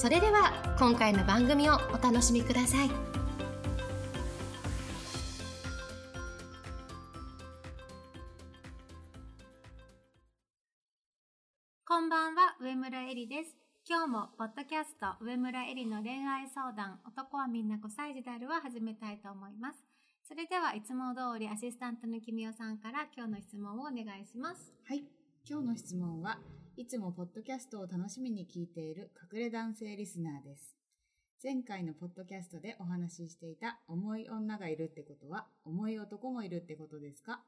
それでは今回の番組をお楽しみくださいこんばんは、上村えりです。今日も、ポッドキャスト、上村えりの恋愛相談、男はみんな5歳児であるは始めたいと思います。それでは、いつも通りアシスタントのきみおさんから今日の質問をお願いします。はい。今日の質問はいつもポッドキャストを楽しみに聞いている隠れ男性リスナーです。前回のポッドキャストでお話ししていた重い女がいるってことは重い男もいるってことですか？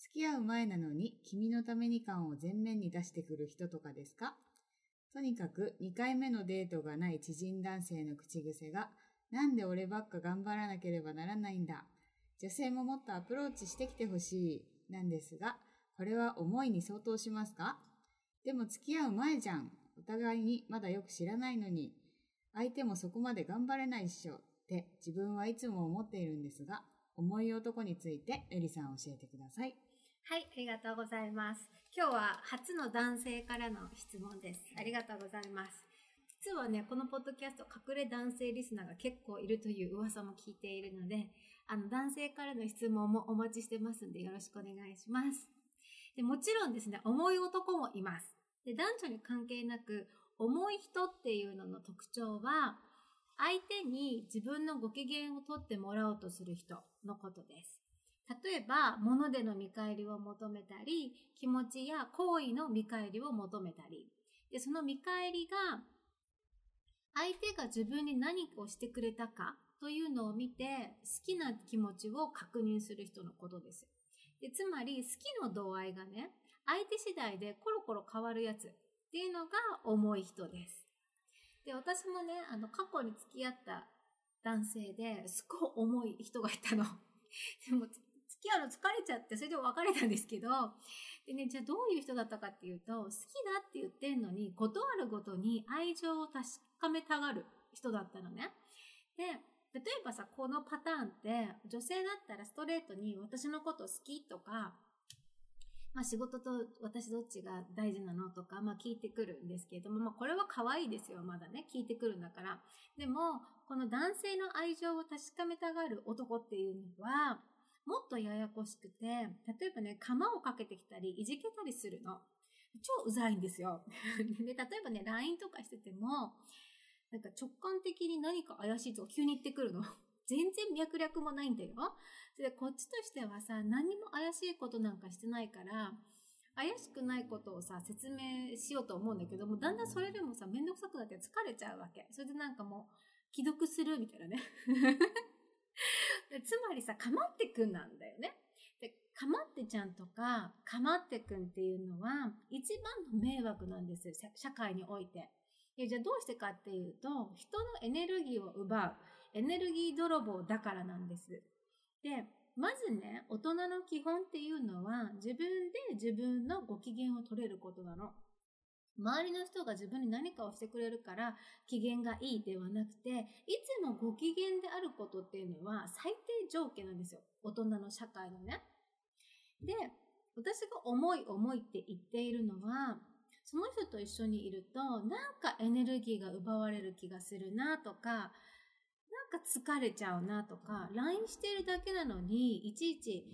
付き合う前なのに君のために感を前面に出してくる人とかですか？とにかく2回目のデートがない知人男性の口癖がなんで俺ばっか頑張らなければならないんだ？女性ももっとアプローチしてきてほしいなんですがこれは思いに相当しますか？でも付き合う前じゃん。お互いにまだよく知らないのに、相手もそこまで頑張れないっしょって自分はいつも思っているんですが、重い男についてエリさん教えてください。はい、ありがとうございます。今日は初の男性からの質問です。ありがとうございます。実はね、このポッドキャスト、隠れ男性リスナーが結構いるという噂も聞いているので、あの、男性からの質問もお待ちしてますんで、よろしくお願いします。でもちろんですね、重い男もいます。で男女に関係なく、重い人っていうのの特徴は、相手に自分のご機嫌をとってもらおうとする人のことです。例えば、物での見返りを求めたり、気持ちや行為の見返りを求めたり、で、その見返りが、相手が自分に何をしてくれたかというのを見て、好きな気持ちを確認する人のことです。でつまり、好きの度合いがね、相手次第でコロコロ変わるやつっていうのが重い人です。で、私もね、あの、過去に付き合った男性ですごい重い人がいたの。でも、付き合うの疲れちゃって、それで別れたんですけど、でね、じゃあどういう人だったかっていうと、好きだって言ってんのに、ことあるごとに愛情を確かめたがる人だったのね。で、例えばさ、このパターンって、女性だったらストレートに私のこと好きとか、まあ仕事と私どっちが大事なのとか、まあ聞いてくるんですけれども、まあこれは可愛いですよ、まだね。聞いてくるんだから。でも、この男性の愛情を確かめたがる男っていうのは、もっとややこしくて、例えばね、釜をかけてきたり、いじけたりするの。超うざいんですよ。で、例えばね、LINE とかしてても、なんか直感的に何か怪しいと急に言ってくるの。全然脈略もないんだよ。それでこっちとしてはさ、何も怪しいことなんかしてないから、怪しくないことをさ、説明しようと思うんだけども、だんだんそれでもさ、めんどくさくなって疲れちゃうわけ。それでなんかもう、既読するみたいなね。つまりさ、かまってくんなんだよね。で、かまってちゃんとか、かまってくんっていうのは、一番の迷惑なんですよ、社会において。でじゃあどうしてかっていうと、人のエネルギーを奪う、エネルギー泥棒だからなんです。で、まずね、大人の基本っていうのは、自分で自分のご機嫌を取れることなの。周りの人が自分に何かをしてくれるから機嫌がいいではなくて、いつもご機嫌であることっていうのは最低条件なんですよ。大人の社会のね。で、私が重い重いって言っているのは、その人と一緒にいると、なんかエネルギーが奪われる気がするなとか、なんか疲れちゃうなとか、LINE しているだけなのに、いちいち、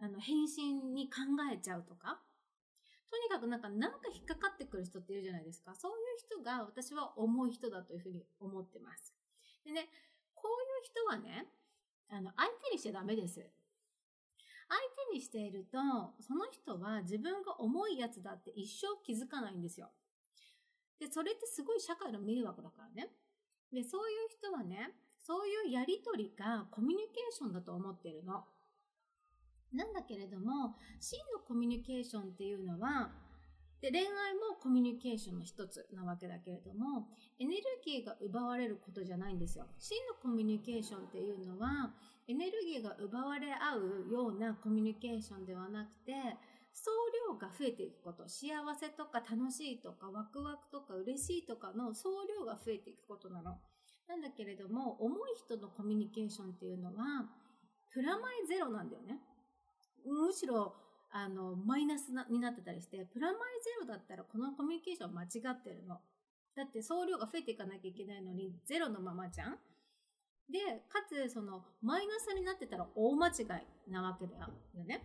あの、返信に考えちゃうとか、とにかくなんか、なんか引っかかってくる人っているじゃないですか。そういう人が私は重い人だというふうに思ってます。でね、こういう人はね、あの、相手にしちゃダメです。相手にしていると、その人は自分が重いやつだって一生気づかないんですよ。で、それってすごい社会の迷惑だからね。で、そういう人はね、そういうやりとりがコミュニケーションだと思ってるの。なんだけれども、真のコミュニケーションっていうのは、で、恋愛もコミュニケーションの一つなわけだけれども、エネルギーが奪われることじゃないんですよ。真のコミュニケーションっていうのは、エネルギーが奪われ合うようなコミュニケーションではなくて、総量が増えていくこと、幸せとか楽しいとかワクワクとか嬉しいとかの総量が増えていくことなの。なんだけれども、重い人のコミュニケーションっていうのは、プラマイゼロなんだよね。むしろ、あの、マイナスなになってたりして、プラマイゼロだったらこのコミュニケーション間違ってるの。だって総量が増えていかなきゃいけないのに、ゼロのままじゃんで、かつ、その、マイナスになってたら大間違いなわけだよね。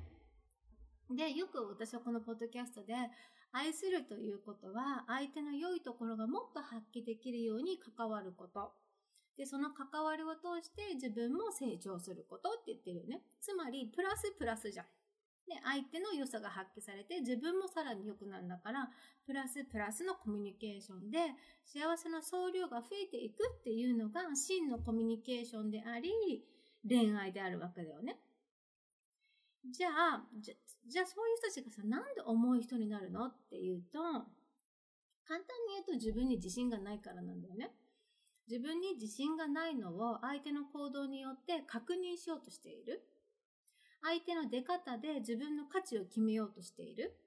で、よく私はこのポッドキャストで、愛するということは、相手の良いところがもっと発揮できるように関わること。で、その関わりを通して自分も成長することって言ってるよね。つまり、プラスプラスじゃん。で、相手の良さが発揮されて、自分もさらに良くなるんだから、プラスプラスのコミュニケーションで、幸せの総量が増えていくっていうのが、真のコミュニケーションであり、恋愛であるわけだよね。じゃあ、じゃ、じゃあそういう人たちがさ、なんで重い人になるのっていうと、簡単に言うと自分に自信がないからなんだよね。自分に自信がないのを相手の行動によって確認しようとしている。相手の出方で自分の価値を決めようとしている。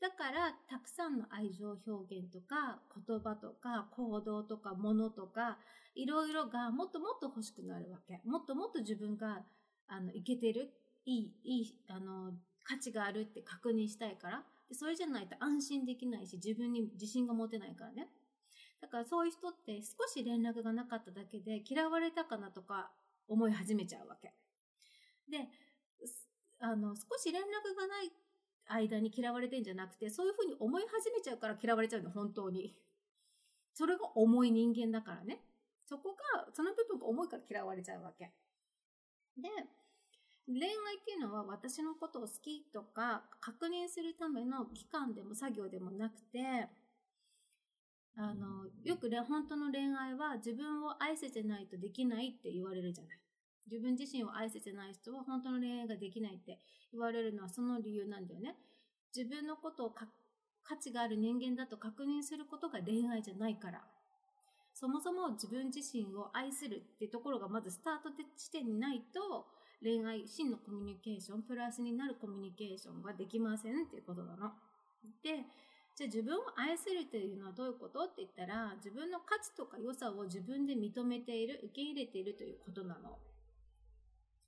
だから、たくさんの愛情表現とか、言葉とか、行動とか、ものとか、いろいろがもっともっと欲しくなるわけ。もっともっと自分が、あの、いけてる、いい、いい、あの、価値があるって確認したいから。それじゃないと安心できないし、自分に自信が持てないからね。だからそういう人って少し連絡がなかっただけで嫌われたかなとか思い始めちゃうわけ。で、あの、少し連絡がない間に嫌われてんじゃなくて、そういうふうに思い始めちゃうから嫌われちゃうの、本当に。それが重い人間だからね。そこが、その部分が重いから嫌われちゃうわけ。で、恋愛っていうのは私のことを好きとか確認するための期間でも作業でもなくて、あの、よくね、本当の恋愛は自分を愛せてないとできないって言われるじゃない。自分自身を愛せてない人は本当の恋愛ができないって言われるのはその理由なんだよね。自分のことを価値がある人間だと確認することが恋愛じゃないから。そもそも自分自身を愛するってところがまずスタート地点にないと恋愛、真のコミュニケーション、プラスになるコミュニケーションができませんっていうことなの。で、じゃあ自分を愛するというのはどういうこと？って言ったら、自分の価値とか良さを自分で認めている、受け入れているということなの。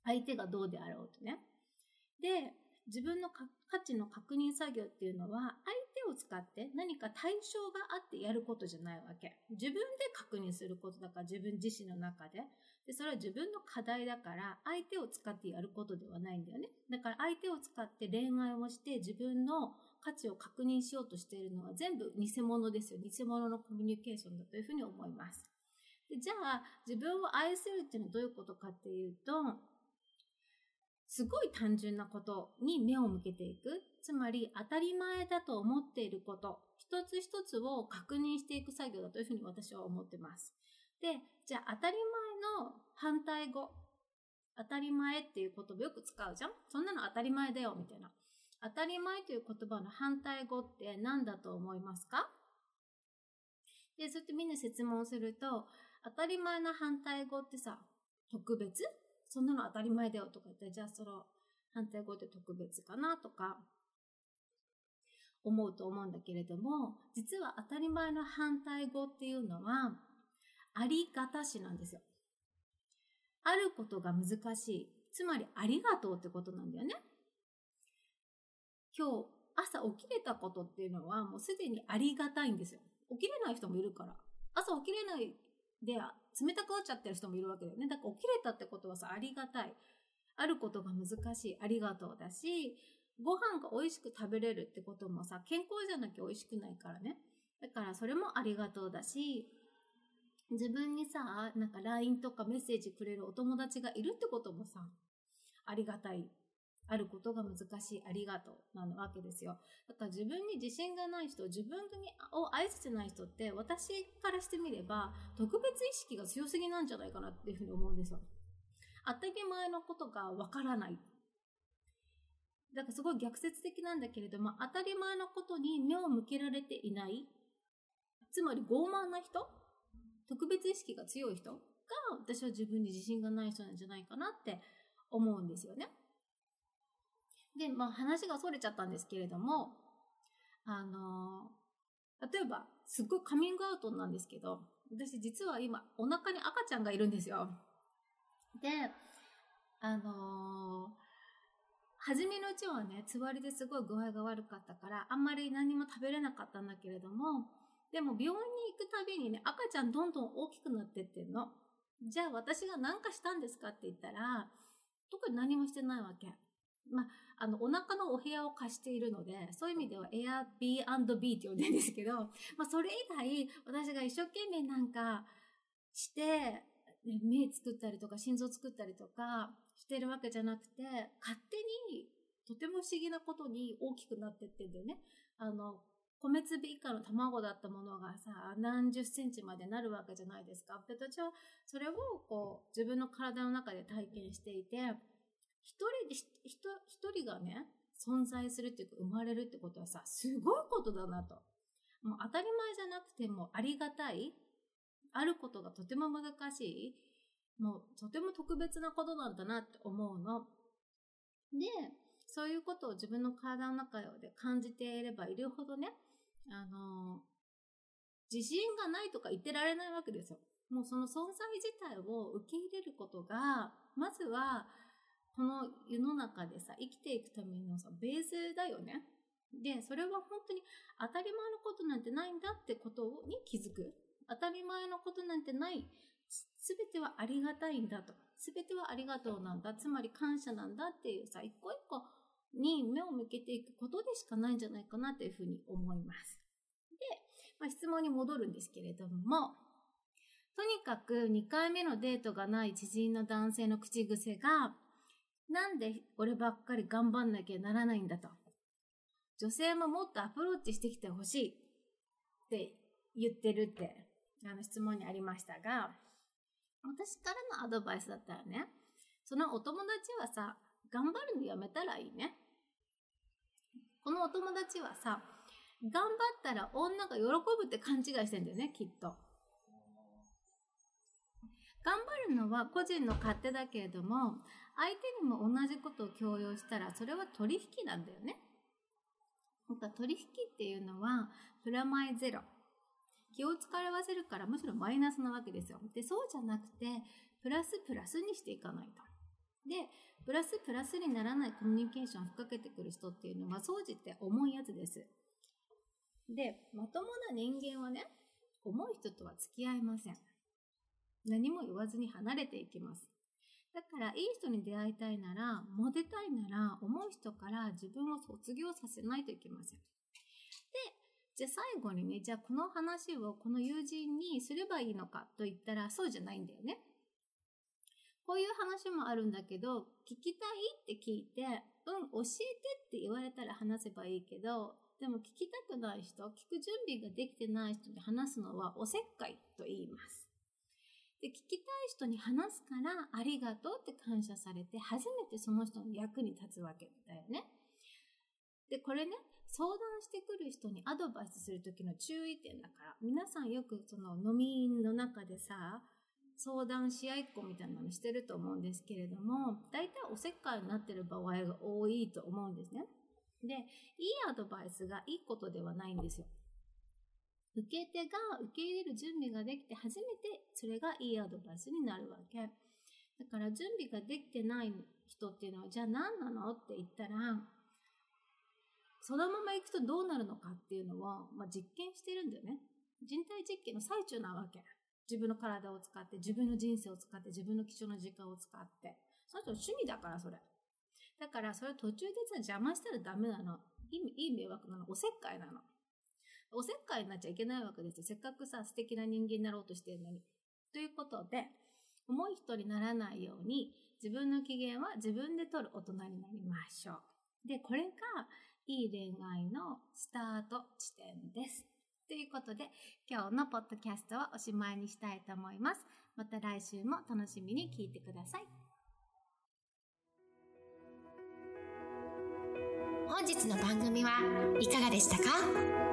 相手がどうであろうとね。で、自分の価値の確認作業っていうのは、相手を使って何か対象があってやることじゃないわけ。自分で確認することだから自分自身の中で。で、それは自分の課題だから、相手を使ってやることではないんだよね。だから相手を使って恋愛をして自分の価値を確認しようとしているのは全部偽物ですよ。偽物のコミュニケーションだというふうに思います。でじゃあ、自分を愛するっていうのはどういうことかっていうと、すごい単純なことに目を向けていく。つまり当たり前だと思っていること、一つ一つを確認していく作業だというふうに私は思ってます。で、じゃあ当たり前の反対語。当たり前っていう言葉よく使うじゃんそんなの当たり前だよ、みたいな。当たり前という言葉の反対語って何だと思いますか？で、そうやってみんな質問すると、当たり前の反対語ってさ、特別？そんなの当たり前だよとか言ったら、じゃあその反対語って特別かなとか、思うと思うんだけれども、実は当たり前の反対語っていうのは、ありがたしなんですよ。あることが難しい。つまり、ありがとうってことなんだよね。今日、朝起きれたことっていうのは、もうすでにありがたいんですよ。起きれない人もいるから。朝起きれないで、冷たくなっちゃってる人もいるわけだよね。だから起きれたってことはさ、ありがたい。あることが難しい。ありがとうだし、ご飯が美味しく食べれるってこともさ、健康じゃなきゃ美味しくないからね。だからそれもありがとうだし、自分にさ、なんか LINE とかメッセージくれるお友達がいるってこともさ、ありがたい。あることが難しい、ありがとう、なわけですよ。だから自分に自信がない人、自分を愛せてない人って、私からしてみれば、特別意識が強すぎなんじゃないかなっていうふうに思うんですよ。当たり前のことがわからない。だからすごい逆説的なんだけれども、当たり前のことに目を向けられていない。つまり傲慢な人特別意識が強い人が私は自分に自信がない人なんじゃないかなって思うんですよね。で、まあ話が逸れちゃったんですけれども、あの例えば、すっごいカミングアウトなんですけど、私実は今お腹に赤ちゃんがいるんですよ。で、あの初めのうちはね、つわりですごい具合が悪かったから、あんまり何も食べれなかったんだけれども、でも病院に行くたびにね、赤ちゃんどんどん大きくなってってんの。じゃあ私が何かしたんですかって言ったら、特に何もしてないわけ。まあ、あの、お腹のお部屋を貸しているので、そういう意味では Airbnb って呼んでるんですけど、まあ、それ以外、私が一生懸命なんかして、ね、目作ったりとか心臓作ったりとかしてるわけじゃなくて、勝手にとても不思議なことに大きくなってってんだよね。あの、米粒以下の卵だったものがさ、何十センチまでなるわけじゃないですか。私はそれをこう、自分の体の中で体験していて、一人で、一人がね、存在するっていうか生まれるってことはさ、すごいことだなと。もう当たり前じゃなくてもありがたい、あることがとても難しい、もうとても特別なことなんだなって思うの。で、そういうことを自分の体の中で感じていればいるほどね、あの、自信がないとか言ってられないわけですよ。もうその存在自体を受け入れることが、まずは、この世の中でさ、生きていくためのさ、ベースだよね。で、それは本当に当たり前のことなんてないんだってことに気づく。当たり前のことなんてない。すべてはありがたいんだと。すべてはありがとうなんだ。つまり感謝なんだっていうさ、一個一個に目を向けていくことでしかないんじゃないかなというふうに思います。で、まあ、質問に戻るんですけれども、とにかく2回目のデートがない知人の男性の口癖が、なんで俺ばっかり頑張んなきゃならないんだと。女性ももっとアプローチしてきてほしいって言ってるってあの質問にありましたが、私からのアドバイスだったらね、そのお友達はさ、頑張るのやめたらいいね。このお友達はさ、頑張ったら女が喜ぶって勘違いしてんだよね、きっと。頑張るのは個人の勝手だけれども、相手にも同じことを強要したら、それは取引なんだよね。取引っていうのは、プラマイゼロ。気を使わせるからむしろマイナスなわけですよ。で、そうじゃなくて、プラスプラスにしていかないと。で、プラスプラスにならないコミュニケーションを吹っかけてくる人っていうのは、総じて重いやつです。で、まともな人間はね、重い人とは付き合いません。何も言わずに離れていきます。だから、いい人に出会いたいなら、モテたいなら、重い人から自分を卒業させないといけません。で、じゃあ最後にね、じゃあこの話をこの友人にすればいいのかと言ったら、そうじゃないんだよね。こういう話もあるんだけど、聞きたいって聞いて、うん、教えてって言われたら話せばいいけど、でも聞きたくない人、聞く準備ができてない人に話すのはおせっかいと言います。で、聞きたい人に話すから、ありがとうって感謝されて、初めてその人の役に立つわけだよね。で、これね、相談してくる人にアドバイスするときの注意点だから、皆さんよくその飲みの中でさ、相談し合いっこみたいなのしてると思うんですけれども、大体おせっかいになってる場合が多いと思うんですね。で、いいアドバイスがいいことではないんですよ。受け手が受け入れる準備ができて初めてそれがいいアドバイスになるわけ。だから準備ができてない人っていうのはじゃあ何なの？って言ったらそのまま行くとどうなるのかっていうのを、まあ、実験してるんだよね。人体実験の最中なわけ。自分の体を使って、自分の人生を使って、自分の貴重な時間を使って。その人の趣味だから、それ。だから、それ途中でさ、邪魔したらダメなの。いい迷惑なの。おせっかいなの。おせっかいになっちゃいけないわけですよ。せっかくさ、素敵な人間になろうとしてるのに。ということで、重い人にならないように、自分の機嫌は自分で取る大人になりましょう。で、これが、いい恋愛のスタート地点です。ということで、今日のポッドキャストはおしまいにしたいと思います。また来週も楽しみに聞いてください。本日の番組はいかがでしたか？